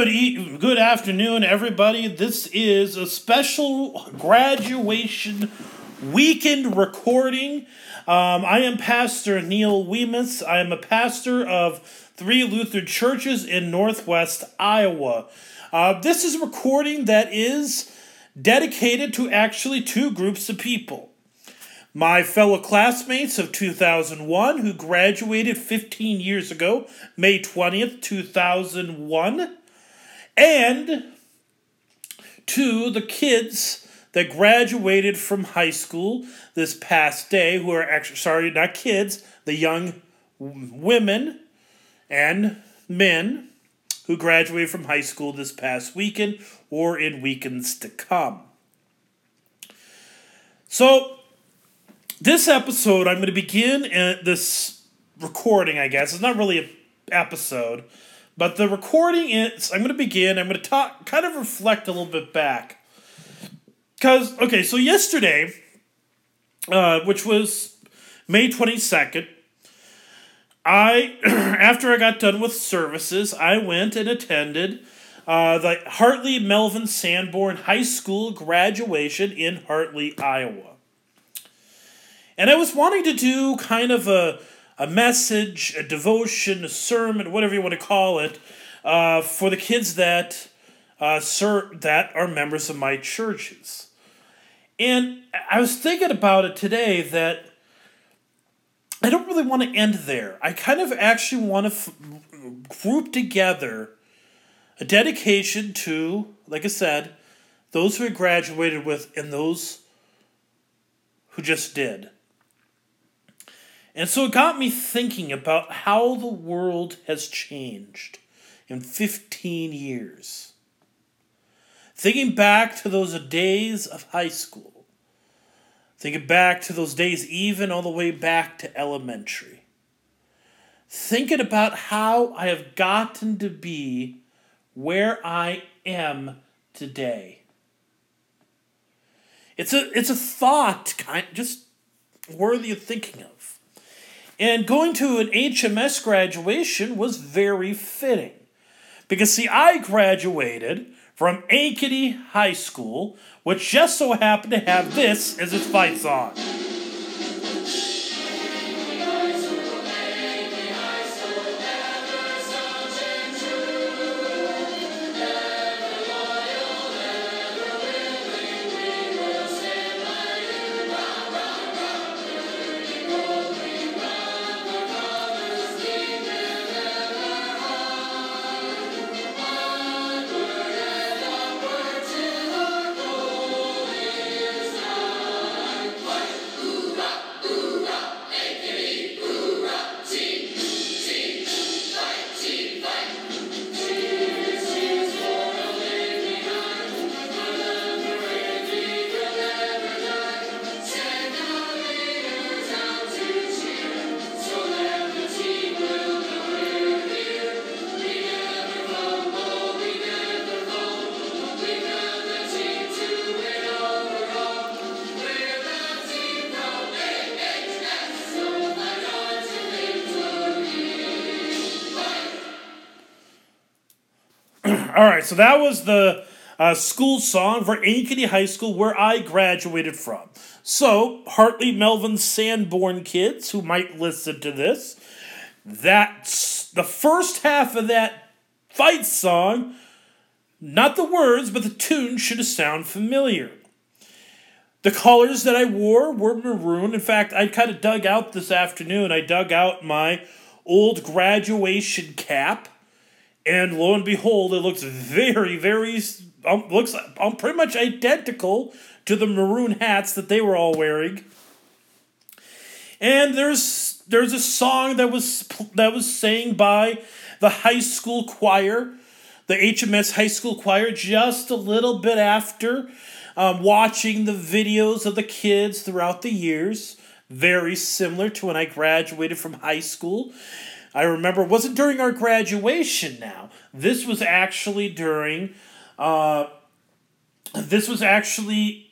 Good e- good afternoon, everybody. This is a special graduation weekend recording. Um, I am Pastor Neil Weemus. I am a pastor of three Lutheran churches in Northwest Iowa. Uh, this is a recording that is dedicated to actually two groups of people my fellow classmates of 2001 who graduated 15 years ago, May 20th, 2001, and to the kids that graduated from high school this past day, who are actually, sorry, not kids, the young women and men who graduated from high school this past weekend or in weekends to come. So, this episode, I'm going to begin at this recording, I guess. It's not really an episode, but the recording is, I'm going to begin, I'm going to talk, kind of reflect a little bit back. Because, okay, so yesterday, uh, which was May 22nd, I, after I got done with services, I went and attended uh, the Hartley Melvin Sanborn High School graduation in Hartley, Iowa. And I was wanting to do kind of a, a message, a devotion, a sermon, whatever you want to call it, uh, for the kids that, uh, that are members of my churches. And I was thinking about it today that I don't really want to end there. I kind of actually want to f- group together a dedication to, like I said, those who graduated with and those who just did. And so it got me thinking about how the world has changed in 15 years. Thinking back to those days of high school. Thinking back to those days, even all the way back to elementary. Thinking about how I have gotten to be where I am today. It's a, it's a thought, kind just worthy of thinking of. And going to an HMS graduation was very fitting. Because, see, I graduated from Ankeny High School, which just so happened to have this as its fight song. All right, so that was the uh, school song for Ankeny High School, where I graduated from. So, Hartley Melvin Sanborn kids who might listen to this, that's the first half of that fight song. Not the words, but the tune should sound familiar. The colors that I wore were maroon. In fact, I kind of dug out this afternoon. I dug out my old graduation cap and lo and behold, it looks very, very um, looks um, pretty much identical to the maroon hats that they were all wearing. And there's there's a song that was that was sang by the high school choir, the HMS high school choir, just a little bit after um, watching the videos of the kids throughout the years. Very similar to when I graduated from high school. I remember it wasn't during our graduation now. This was actually during uh, this was actually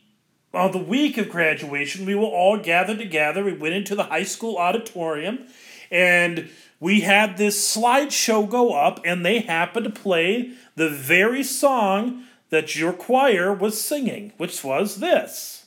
on the week of graduation. We were all gathered together. We went into the high school auditorium And we had this slideshow go up, and they happened to play the very song that your choir was singing, which was this.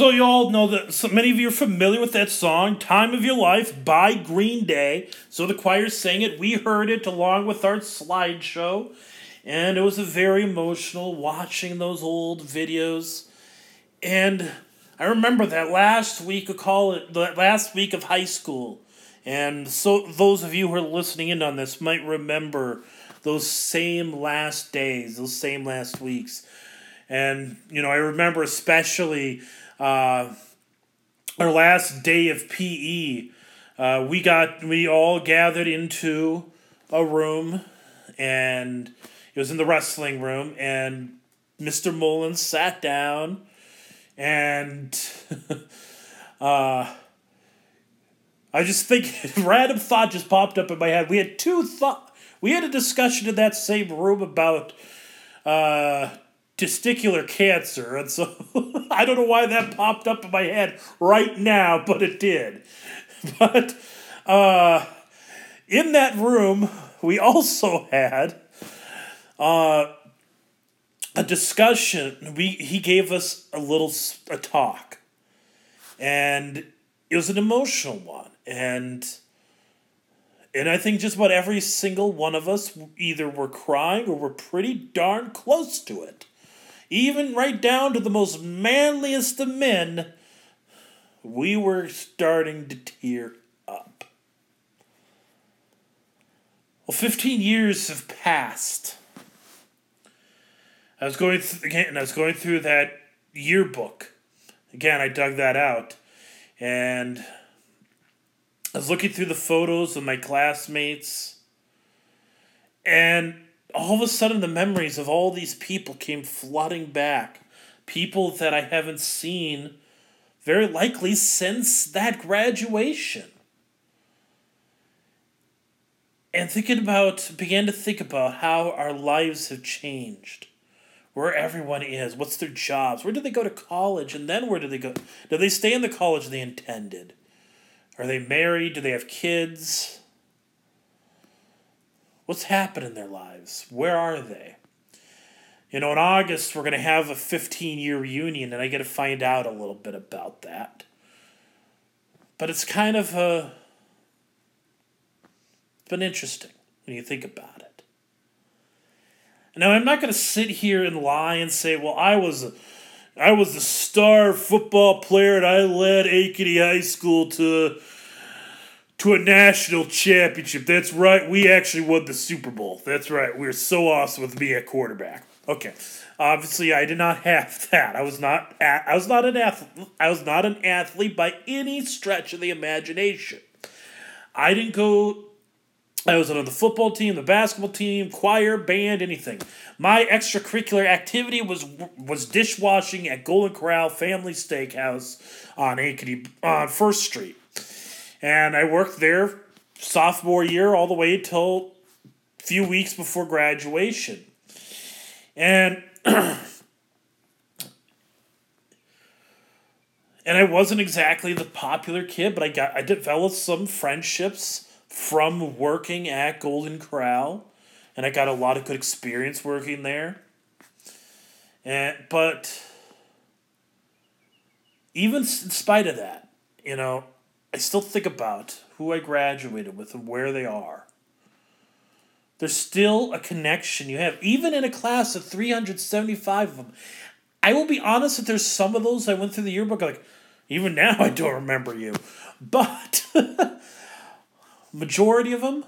So you all know that so many of you are familiar with that song, "Time of Your Life" by Green Day. So the choir sang it. We heard it along with our slideshow, and it was a very emotional watching those old videos. And I remember that last week of college, the last week of high school, and so those of you who are listening in on this might remember those same last days, those same last weeks. And you know, I remember especially uh, our last day of PE, uh, we got we all gathered into a room, and it was in the wrestling room, and Mr. Mullins sat down, and uh, I just think random thought just popped up in my head. We had two thought. We had a discussion in that same room about uh, testicular cancer. And so I don't know why that popped up in my head right now, but it did. But uh, in that room, we also had uh, a discussion. We he gave us a little a talk, and it was an emotional one, and and I think just about every single one of us either were crying or were pretty darn close to it even right down to the most manliest of men, we were starting to tear up. Well, 15 years have passed. I was going th- again, I was going through that yearbook. Again, I dug that out. And I was looking through the photos of my classmates. And all of a sudden the memories of all these people came flooding back. People that I haven't seen very likely since that graduation. And thinking about, began to think about how our lives have changed. Where everyone is, what's their jobs, where do they go to college, and then where do they go? Do they stay in the college they intended? Are they married? Do they have kids? What's happened in their lives? Where are they? You know, in August, we're going to have a 15 year reunion, and I get to find out a little bit about that. But it's kind of a. It's been interesting when you think about it. Now, I'm not going to sit here and lie and say, well, I was. A, I was the star football player and I led Ankeny High School to to a national championship. That's right. We actually won the Super Bowl. That's right. We are so awesome with me at quarterback. Okay. Obviously, I did not have that. I was not. I was not an athlete. I was not an athlete by any stretch of the imagination. I didn't go. I was on the football team, the basketball team, choir, band, anything. My extracurricular activity was was dishwashing at Golden Corral Family Steakhouse on Ankeny on First Street and I worked there sophomore year all the way till a few weeks before graduation. And and I wasn't exactly the popular kid, but I got I developed some friendships from working at Golden Corral, and I got a lot of good experience working there. And but even in spite of that, you know, I still think about who I graduated with and where they are. There's still a connection you have, even in a class of 375 of them. I will be honest that there's some of those I went through the yearbook, like, even now I don't remember you. But Majority of them,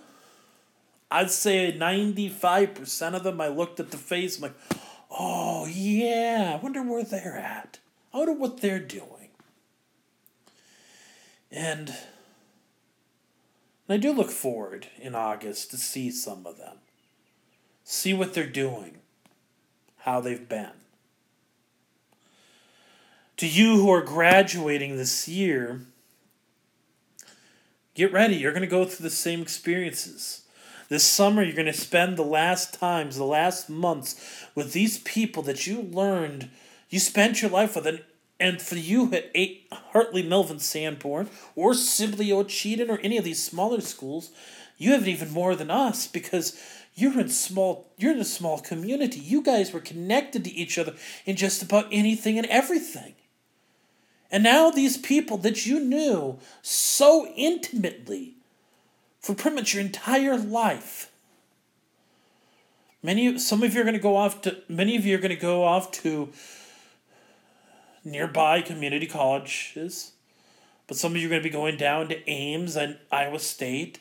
I'd say 95% of them, I looked at the face, I'm like, oh, yeah, I wonder where they're at. I wonder what they're doing. And I do look forward in August to see some of them, see what they're doing, how they've been. To you who are graduating this year, get ready. You're going to go through the same experiences. This summer, you're going to spend the last times, the last months with these people that you learned, you spent your life with. And, and for you at eight, Hartley, Melvin, Sanborn, or Sibley, Ocheyedan, or any of these smaller schools, you have it even more than us because you're in small you're in a small community. You guys were connected to each other in just about anything and everything. And now these people that you knew so intimately for pretty much your entire life. Many some of you are to go off to many of you are going to go off to nearby community colleges. But some of you are going to be going down to Ames and Iowa State,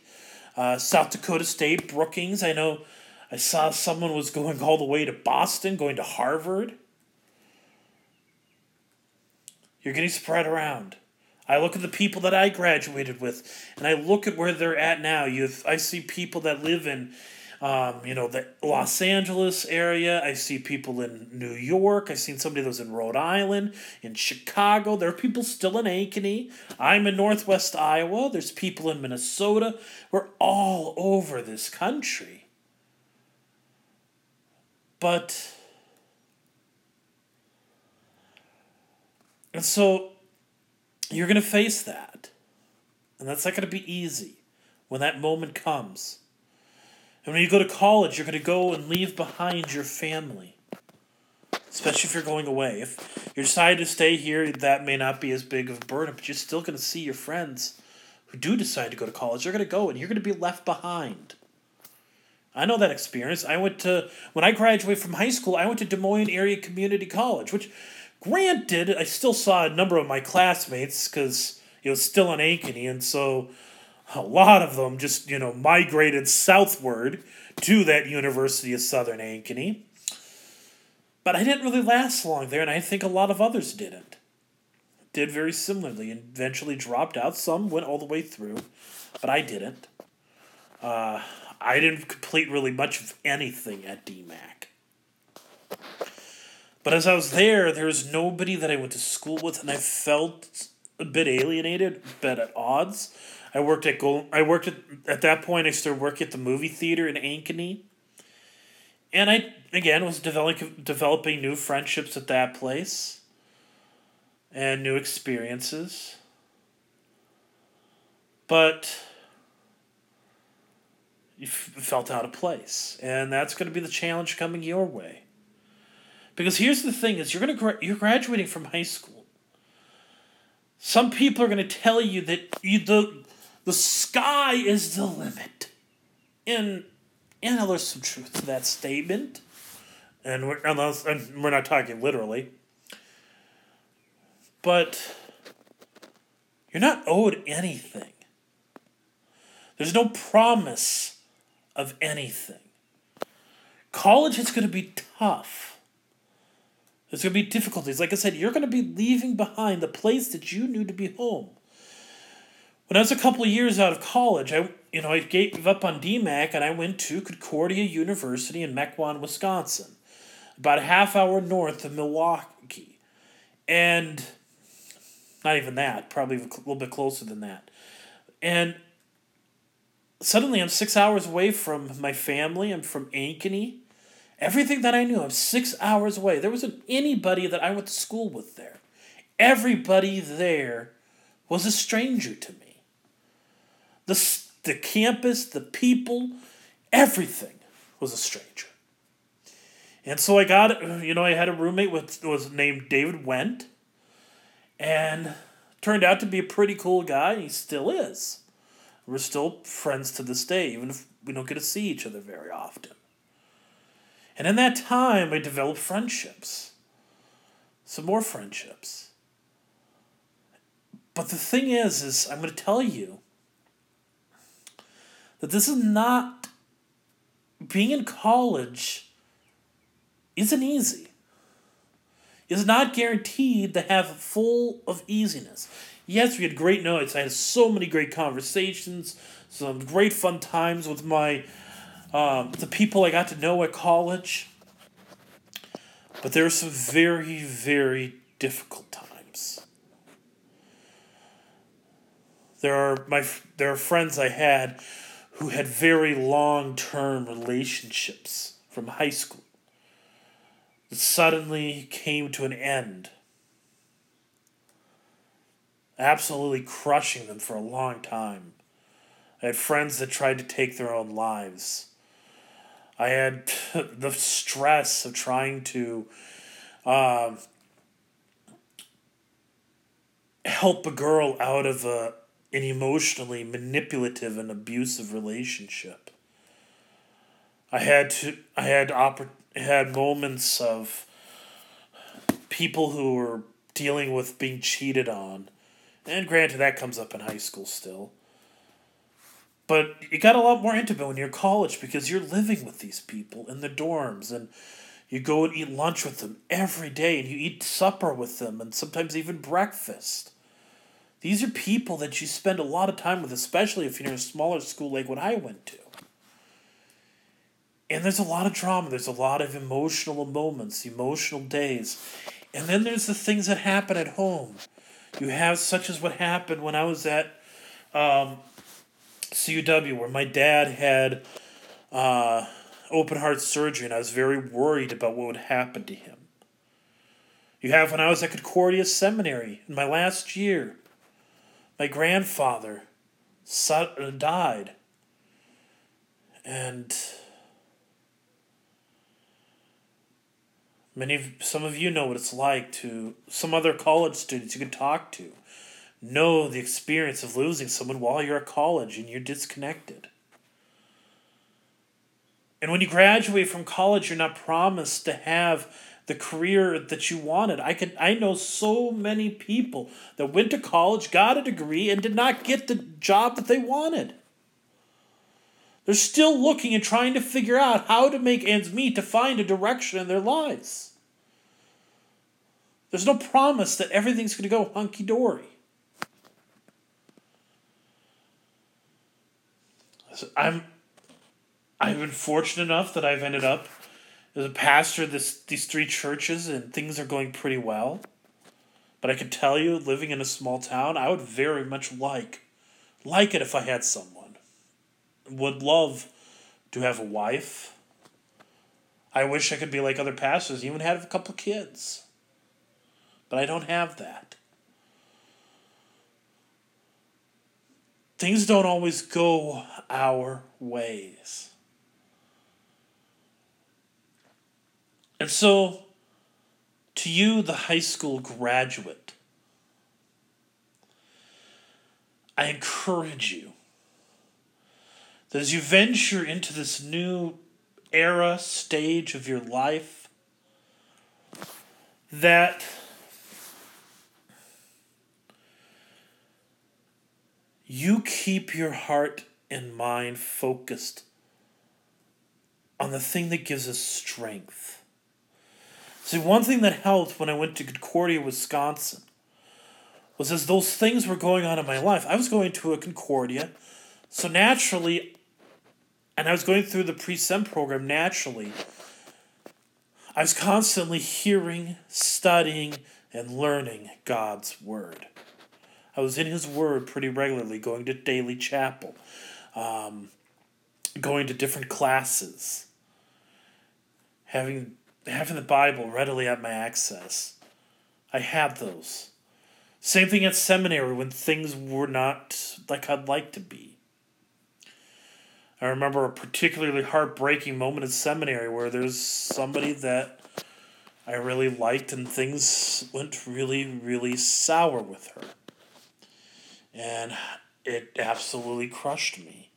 uh, South Dakota State, Brookings. I know I saw someone was going all the way to Boston, going to Harvard. You're getting spread around. I look at the people that I graduated with, and I look at where they're at now. You, I see people that live in, um, you know, the Los Angeles area. I see people in New York. I've seen somebody that was in Rhode Island, in Chicago. There are people still in Ankeny. I'm in Northwest Iowa. There's people in Minnesota. We're all over this country. But And so you're going to face that. And that's not going to be easy when that moment comes. And when you go to college, you're going to go and leave behind your family. Especially if you're going away. If you decide to stay here, that may not be as big of a burden, but you're still going to see your friends who do decide to go to college. They're going to go and you're going to be left behind. I know that experience. I went to, when I graduated from high school, I went to Des Moines Area Community College, which Granted, I still saw a number of my classmates because it was still in Ankeny, and so a lot of them just, you know, migrated southward to that University of Southern Ankeny. But I didn't really last long there, and I think a lot of others didn't. Did very similarly and eventually dropped out. Some went all the way through, but I didn't. Uh, I didn't complete really much of anything at DMAC. But as I was there, there was nobody that I went to school with, and I felt a bit alienated, a bit at odds. I worked at Gold. I worked at at that point. I started working at the movie theater in Ankeny, and I again was developing developing new friendships at that place, and new experiences. But you f- felt out of place, and that's going to be the challenge coming your way. Because here's the thing: is you're gonna gra- you're graduating from high school. Some people are gonna tell you that you the the sky is the limit, and and there's some truth to that statement, and we're and we're not talking literally. But you're not owed anything. There's no promise of anything. College is going to be tough there's going to be difficulties. Like I said, you're going to be leaving behind the place that you knew to be home. When I was a couple of years out of college, I you know I gave up on DMAC and I went to Concordia University in Mequon, Wisconsin, about a half hour north of Milwaukee, and not even that, probably a little bit closer than that, and suddenly I'm six hours away from my family. I'm from Ankeny. Everything that I knew, I'm six hours away. There wasn't anybody that I went to school with there. Everybody there was a stranger to me. The, the campus, the people, everything was a stranger. And so I got, you know, I had a roommate with was named David Went, and turned out to be a pretty cool guy. He still is. We're still friends to this day, even if we don't get to see each other very often. And in that time, I developed friendships. Some more friendships. But the thing is, is I'm going to tell you, that this is not being in college isn't easy. It's not guaranteed to have full of easiness. Yes, we had great nights. I had so many great conversations, some great fun times with my um, the people I got to know at college. But there were some very, very difficult times. There are my there are friends I had who had very long term relationships from high school that suddenly came to an end. Absolutely crushing them for a long time. I had friends that tried to take their own lives. I had the stress of trying to uh, help a girl out of a, an emotionally manipulative and abusive relationship. I had to I had oppor- had moments of people who were dealing with being cheated on. And granted that comes up in high school still. But you got a lot more intimate when you're college because you're living with these people in the dorms and you go and eat lunch with them every day and you eat supper with them and sometimes even breakfast. These are people that you spend a lot of time with, especially if you're in a smaller school like what I went to. And there's a lot of drama, there's a lot of emotional moments, emotional days. And then there's the things that happen at home. You have such as what happened when I was at um, CUW where my dad had uh, open heart surgery and I was very worried about what would happen to him. You have when I was at Concordia Seminary in my last year, my grandfather uh, died. And many of some of you know what it's like to some other college students you can talk to know the experience of losing someone while you're at college and you're disconnected. And when you graduate from college, you're not promised to have the career that you wanted. I could I know so many people that went to college, got a degree, and did not get the job that they wanted. They're still looking and trying to figure out how to make ends meet to find a direction in their lives. There's no promise that everything's going to go hunky dory. I'm I've been fortunate enough that I've ended up as a pastor this these three churches and things are going pretty well. But I can tell you, living in a small town, I would very much like like it if I had someone. Would love to have a wife. I wish I could be like other pastors, even have a couple kids. But I don't have that. things don't always go our ways. And so, to you, the high school graduate, I encourage you that as you venture into this new era, stage of your life, that you keep your heart and mind focused on the thing that gives us strength. See, one thing that helped when I went to Concordia, Wisconsin, was as those things were going on in my life. I was going to a Concordia, so naturally, and I was going through the pre-sem program naturally. I was constantly hearing, studying, and learning God's word. I was in His Word pretty regularly, going to daily chapel, um, going to different classes, having having the Bible readily at my access. I had those. Same thing at seminary when things were not like I'd like to be. I remember a particularly heartbreaking moment in seminary where there's somebody that I really liked and things went really, really sour with her and it absolutely crushed me.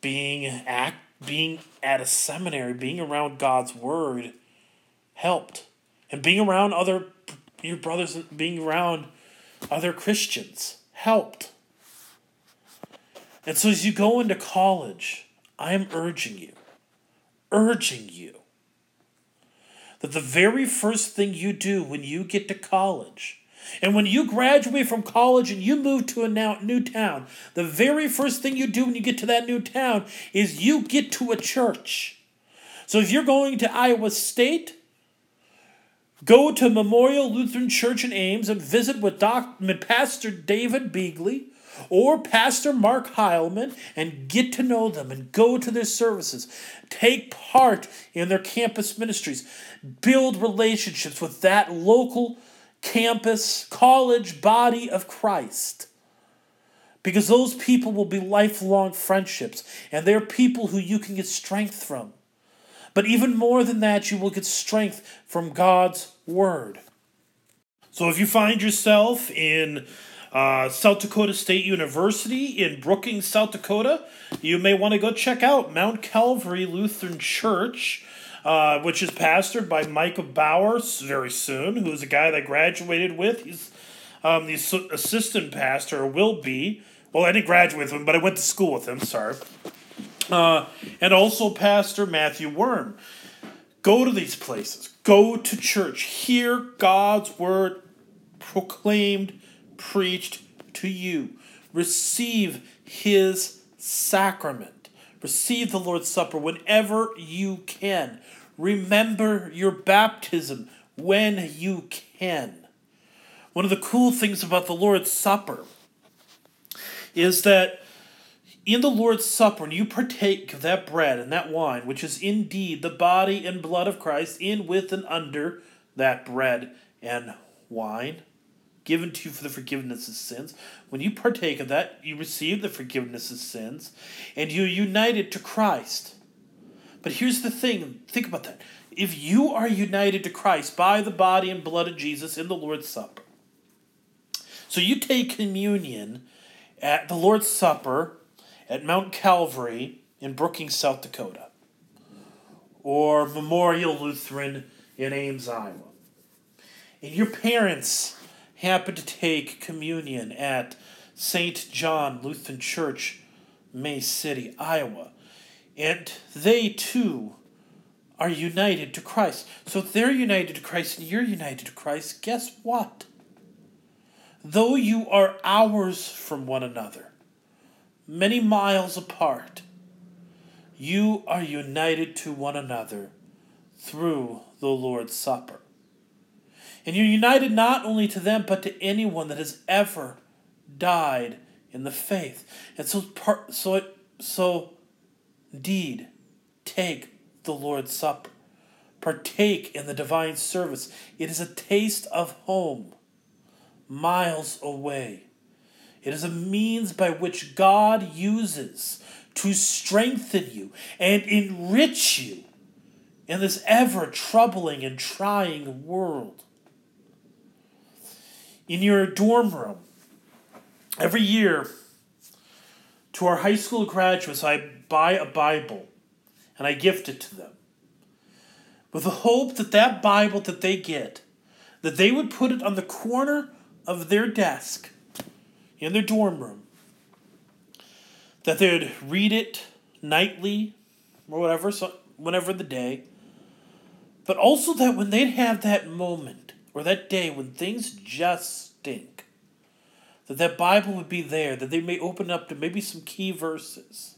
Being act being at a seminary, being around God's word helped. And being around other your brothers being around other Christians helped. And so as you go into college, I am urging you, urging you, that the very first thing you do when you get to college, and when you graduate from college and you move to a new town, the very first thing you do when you get to that new town is you get to a church. So if you're going to Iowa State, go to Memorial Lutheran Church in Ames and visit with Dr. Pastor David Beagley or Pastor Mark Heilman and get to know them and go to their services. Take part in their campus ministries. Build relationships with that local campus, college body of Christ. Because those people will be lifelong friendships, and they're people who you can get strength from. But even more than that, you will get strength from God's Word. So if you find yourself in uh, South Dakota State University in Brookings, South Dakota, you may want to go check out Mount Calvary Lutheran Church. Uh, which is pastored by Michael Bowers very soon, who's a guy that I graduated with. He's um, the assistant pastor, or will be. Well, I didn't graduate with him, but I went to school with him, sorry. Uh, and also Pastor Matthew Worm. Go to these places. Go to church. Hear God's word proclaimed, preached to you. Receive his sacrament. Receive the Lord's Supper whenever you can. Remember your baptism when you can. One of the cool things about the Lord's Supper is that in the Lord's Supper, when you partake of that bread and that wine, which is indeed the body and blood of Christ, in, with, and under that bread and wine, given to you for the forgiveness of sins. When you partake of that, you receive the forgiveness of sins and you're united to Christ. But here's the thing think about that. If you are united to Christ by the body and blood of Jesus in the Lord's Supper, so you take communion at the Lord's Supper at Mount Calvary in Brookings, South Dakota, or Memorial Lutheran in Ames, Iowa. And your parents happened to take communion at St. John Lutheran Church, May City, Iowa. And they too are united to Christ. So if they're united to Christ and you're united to Christ, guess what? Though you are hours from one another, many miles apart, you are united to one another through the Lord's Supper. And you're united not only to them, but to anyone that has ever died in the faith. And so, part, so, it, so, indeed, take the Lord's Supper. Partake in the divine service. It is a taste of home, miles away. It is a means by which God uses to strengthen you and enrich you in this ever troubling and trying world in your dorm room. Every year, to our high school graduates, I buy a Bible and I gift it to them with the hope that that Bible that they get, that they would put it on the corner of their desk in their dorm room, that they would read it nightly or whatever, so whenever the day, but also that when they'd have that moment or that day when things just stink, that that Bible would be there, that they may open up to maybe some key verses,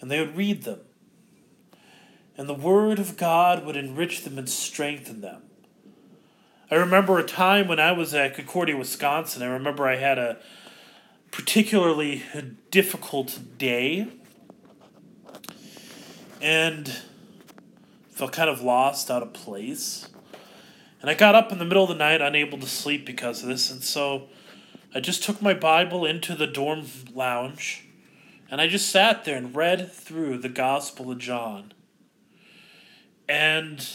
and they would read them. And the Word of God would enrich them and strengthen them. I remember a time when I was at Concordia, Wisconsin. I remember I had a particularly difficult day and felt kind of lost, out of place. And I got up in the middle of the night unable to sleep because of this, and so I just took my Bible into the dorm lounge and I just sat there and read through the Gospel of John. And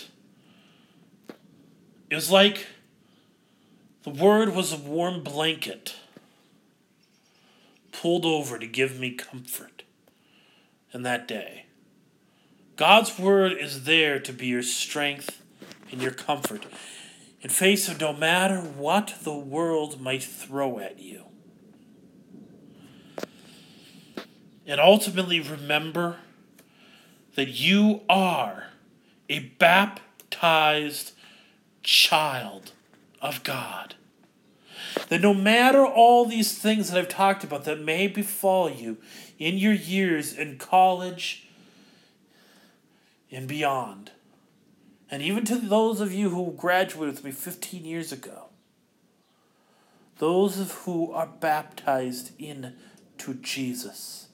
it was like the Word was a warm blanket pulled over to give me comfort in that day. God's Word is there to be your strength and your comfort in face of no matter what the world might throw at you. And ultimately, remember that you are a baptized child of God. That no matter all these things that I've talked about that may befall you in your years in college and beyond, and even to those of you who graduated with me 15 years ago, those of who are baptized into Jesus,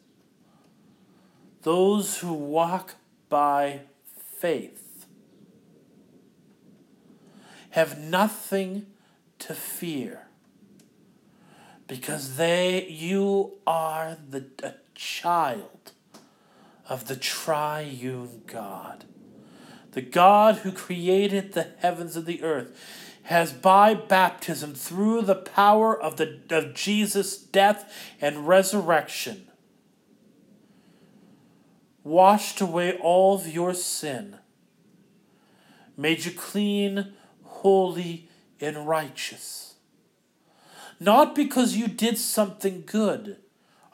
those who walk by faith, have nothing to fear because they you are the a child of the triune God. The God who created the heavens and the earth has by baptism through the power of the of Jesus death and resurrection washed away all of your sin made you clean holy and righteous. Not because you did something good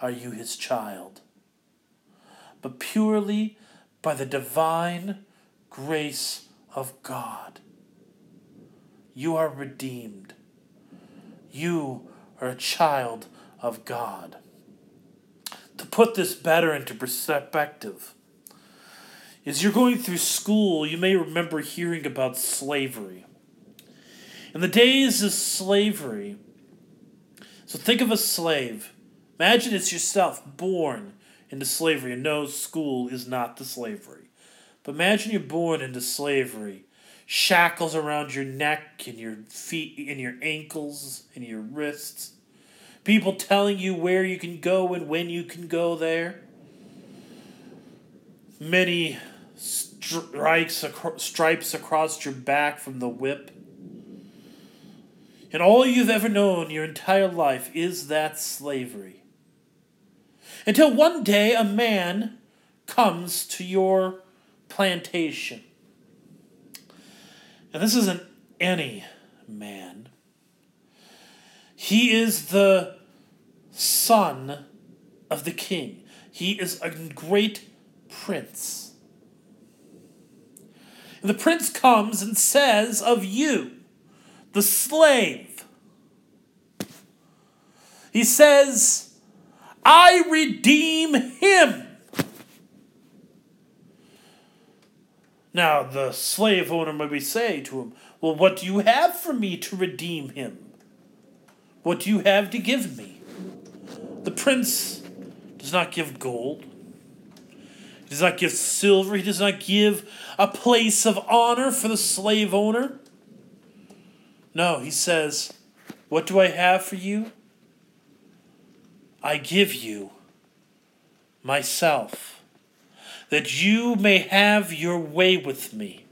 are you his child but purely by the divine grace of God you are redeemed. You are a child of God. To put this better into perspective, as you're going through school, you may remember hearing about slavery. In the days of slavery, so think of a slave. Imagine it's yourself born into slavery, and no, school is not the slavery. But imagine you're born into slavery shackles around your neck and your feet and your ankles and your wrists. People telling you where you can go and when you can go there. Many strikes stripes across your back from the whip. And all you've ever known your entire life is that slavery. Until one day a man comes to your plantation and this isn't any man. He is the son of the king. He is a great prince. And the prince comes and says of you, the slave, he says, I redeem him Now the slave owner maybe say to him, Well, what do you have for me to redeem him? What do you have to give me? The prince does not give gold. He does not give silver. He does not give a place of honor for the slave owner. No, he says, What do I have for you? I give you myself that you may have your way with me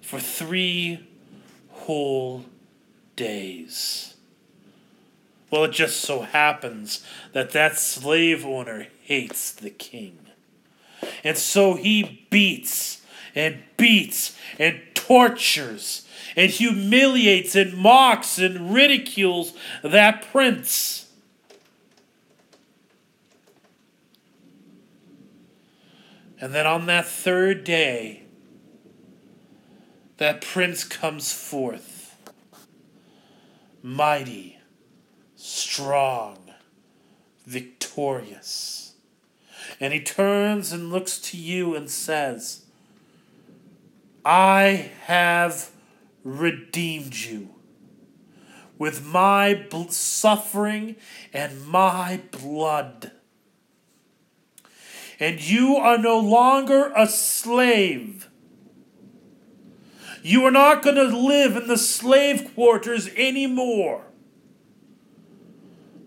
for three whole days. Well, it just so happens that that slave owner hates the king. And so he beats and beats and tortures and humiliates and mocks and ridicules that prince. And then on that third day, that prince comes forth, mighty, strong, victorious. And he turns and looks to you and says, I have redeemed you with my suffering and my blood and you are no longer a slave. You are not going to live in the slave quarters anymore.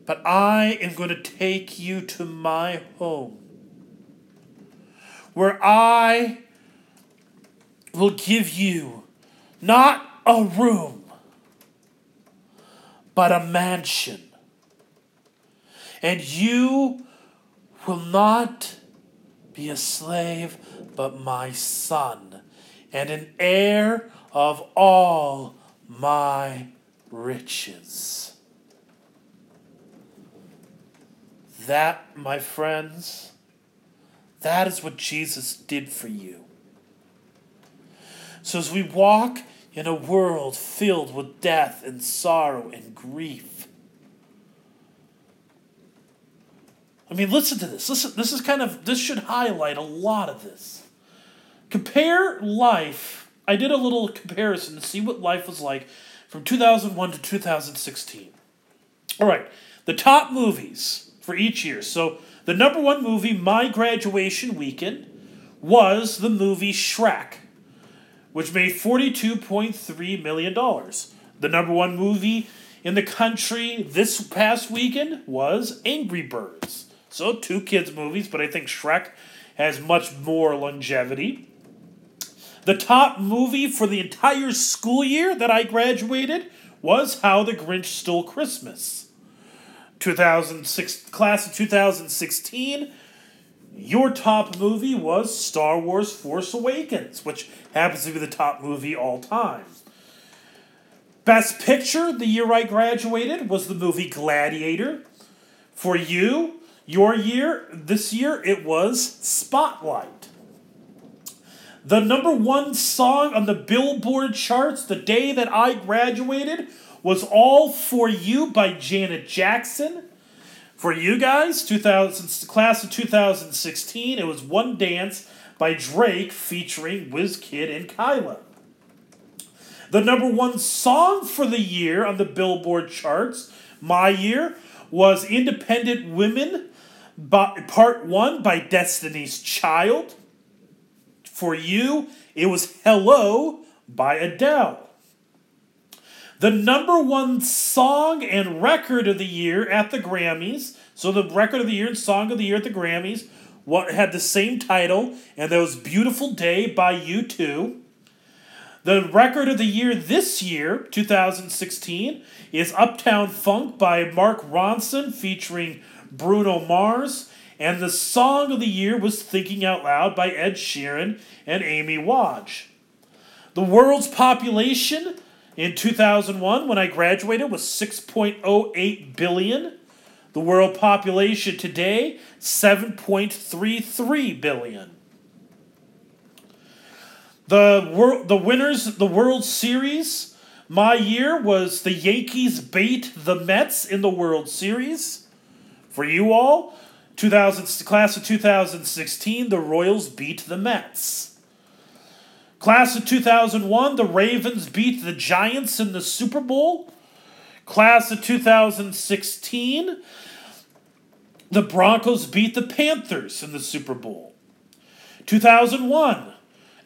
But I am going to take you to my home, where I will give you not a room, but a mansion. And you will not be a slave, but my son, and an heir of all my riches. That, my friends, that is what Jesus did for you. So as we walk in a world filled with death and sorrow and grief, I mean, listen to this. Listen, this is kind of, this should highlight a lot of this. Compare life. I did a little comparison to see what life was like from 2001 to 2016. All right, the top movies for each year. So the number one movie, my graduation weekend, was the movie Shrek, which made $42.3 million. The number one movie in the country this past weekend was Angry Birds. So two kids' movies, but I think Shrek has much more longevity. The top movie for the entire school year that I graduated was How the Grinch Stole Christmas. 2006 class of 2016 your top movie was Star Wars Force Awakens, which happens to be the top movie all time. Best Picture the year I graduated was the movie Gladiator. For you, your year, this year, it was Spotlight. The number one song on the Billboard charts the day that I graduated was All For You by Janet Jackson. For you guys, 2000, class of 2016, it was One Dance by Drake featuring Wizkid and Kyla. The number one song for the year on the Billboard charts, my year, was Independent Women by, Part 1 by Destiny's Child. For you, it was Hello by Adele. The number one song and record of the year at the Grammys, so the record of the year and song of the year at the Grammys, what had the same title, and that was Beautiful Day by U2. The record of the year this year, 2016, is Uptown Funk by Mark Ronson featuring Bruno Mars. And the song of the year was Thinking Out Loud by Ed Sheeran and Amy Wadge. The world's population in 2001, when I graduated, was 6.08 billion. The world population today, 7.33 billion. The world, the winners, the World Series, my year was the Yankees beat the Mets in the World Series. For you all, 2000 class of 2016, the Royals beat the Mets. Class of 2001, the Ravens beat the Giants in the Super Bowl. Class of 2016, the Broncos beat the Panthers in the Super Bowl. 2001,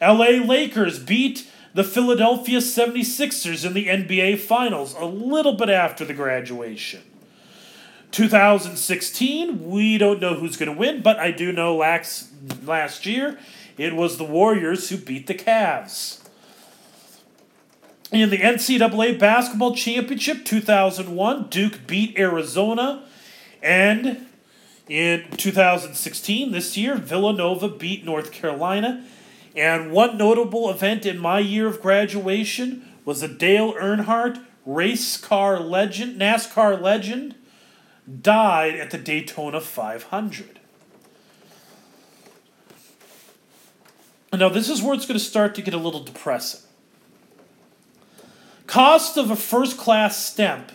LA Lakers beat the Philadelphia 76ers in the NBA Finals a little bit after the graduation. 2016, we don't know who's going to win, but I do know last, last year it was the Warriors who beat the Cavs. In the NCAA Basketball Championship 2001, Duke beat Arizona. And in 2016, this year, Villanova beat North Carolina. And one notable event in my year of graduation was a Dale Earnhardt race car legend, NASCAR legend, died at the Daytona 500. Now, this is where it's going to start to get a little depressing. Cost of a first class stamp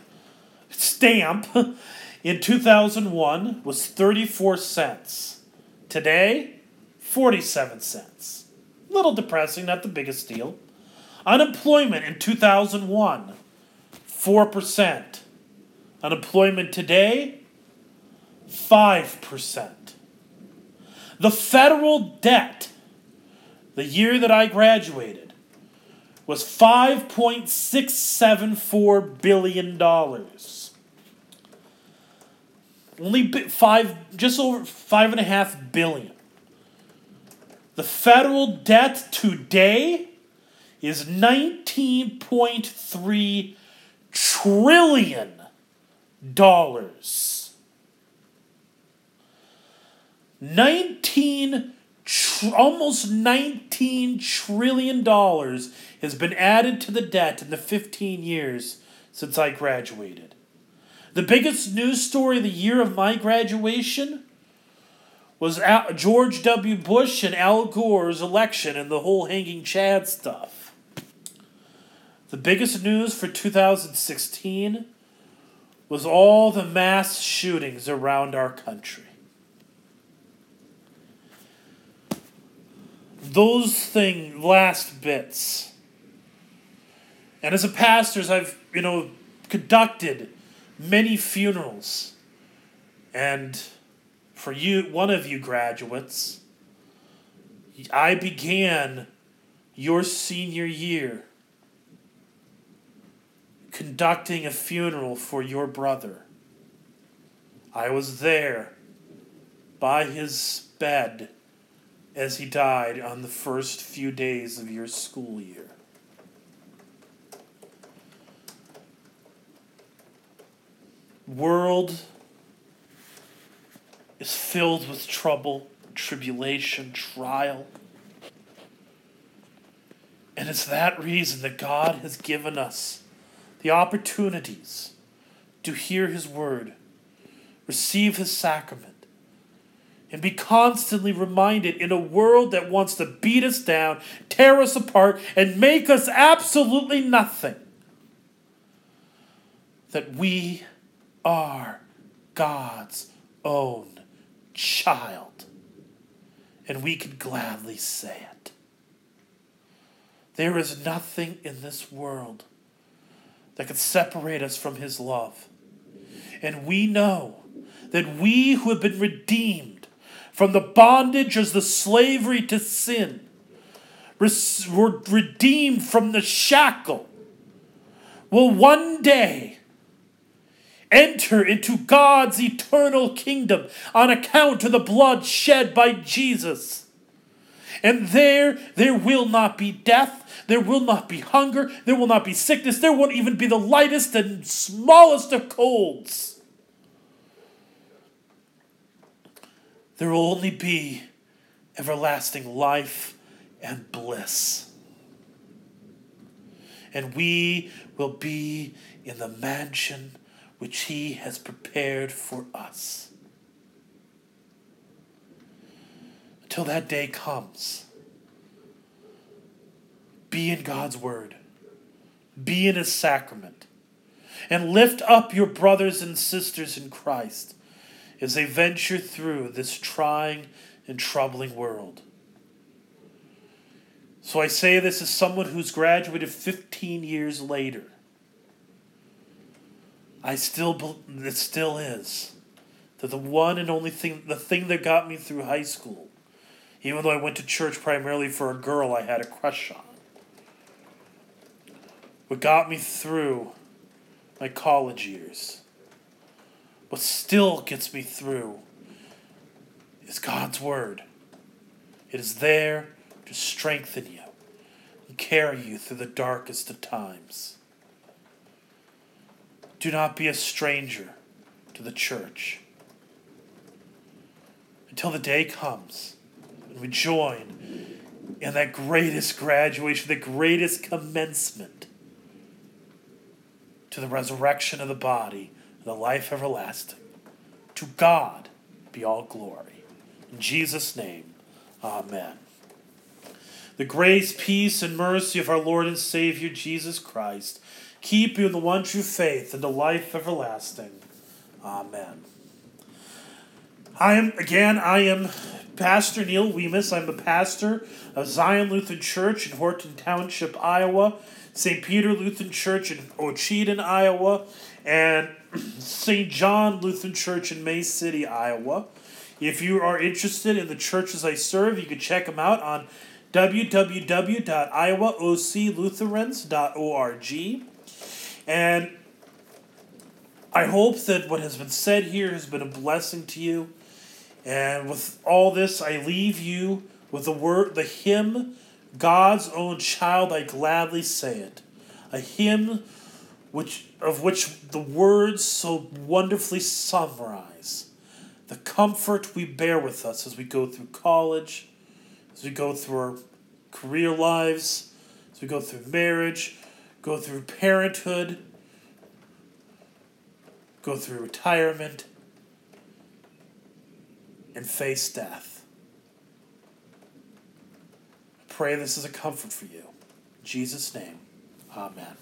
stamp in 2001 was 34 cents. Today, 47 cents. Little depressing, not the biggest deal. Unemployment in 2001, 4%. Unemployment today, 5%. The federal debt, the year that I graduated, was $5.674 billion. Only five, just over five and a half billion. The federal debt today is 19.3 trillion dollars. 19 tr- almost 19 trillion dollars has been added to the debt in the 15 years since I graduated. The biggest news story of the year of my graduation was Al- George W. Bush and Al Gore's election and the whole hanging Chad stuff. The biggest news for 2016 was all the mass shootings around our country. Those thing last bits. And as a pastor, I've, you know, conducted many funerals. And for you, one of you graduates, I began your senior year conducting a funeral for your brother. I was there by his bed as he died on the first few days of your school year. World is filled with trouble, tribulation, trial. And it's that reason that God has given us the opportunities to hear His word, receive His sacrament, and be constantly reminded in a world that wants to beat us down, tear us apart, and make us absolutely nothing that we are God's own child. And we can gladly say it. There is nothing in this world that could separate us from His love. And we know that we who have been redeemed from the bondage as the slavery to sin, were redeemed from the shackle, will one day enter into God's eternal kingdom on account of the blood shed by Jesus. And there, there will not be death, there will not be hunger, there will not be sickness, there won't even be the lightest and smallest of colds. There will only be everlasting life and bliss. And we will be in the mansion which He has prepared for us. Until that day comes, be in God's Word, be in His sacrament, and lift up your brothers and sisters in Christ as they venture through this trying and troubling world. So I say this as someone who's graduated 15 years later. I still, it still is. That the one and only thing, the thing that got me through high school, even though I went to church primarily for a girl I had a crush on, what got me through my college years, what still gets me through, is God's Word. It is there to strengthen you and carry you through the darkest of times. Do not be a stranger to the church until the day comes we join in that greatest graduation, the greatest commencement to the resurrection of the body and the life everlasting. To God be all glory. In Jesus' name, amen. The grace, peace, and mercy of our Lord and Savior Jesus Christ keep you in the one true faith and the life everlasting. Amen. I am, again, I am Pastor Neil Weemus. I'm a pastor of Zion Lutheran Church in Horton Township, Iowa, St. Peter Lutheran Church in Ocheyedan, Iowa, and St. John Lutheran Church in May City, Iowa. If you are interested in the churches I serve, you can check them out on www.iowaoclutherans.org. And I hope that what has been said here has been a blessing to you. And with all this, I leave you with the word, the hymn, God's own child, I gladly say it. A hymn which of which the words so wonderfully summarize the comfort we bear with us as we go through college, as we go through our career lives, as we go through marriage, go through parenthood, go through retirement, and face death. I pray this is a comfort for you. In Jesus' name, amen.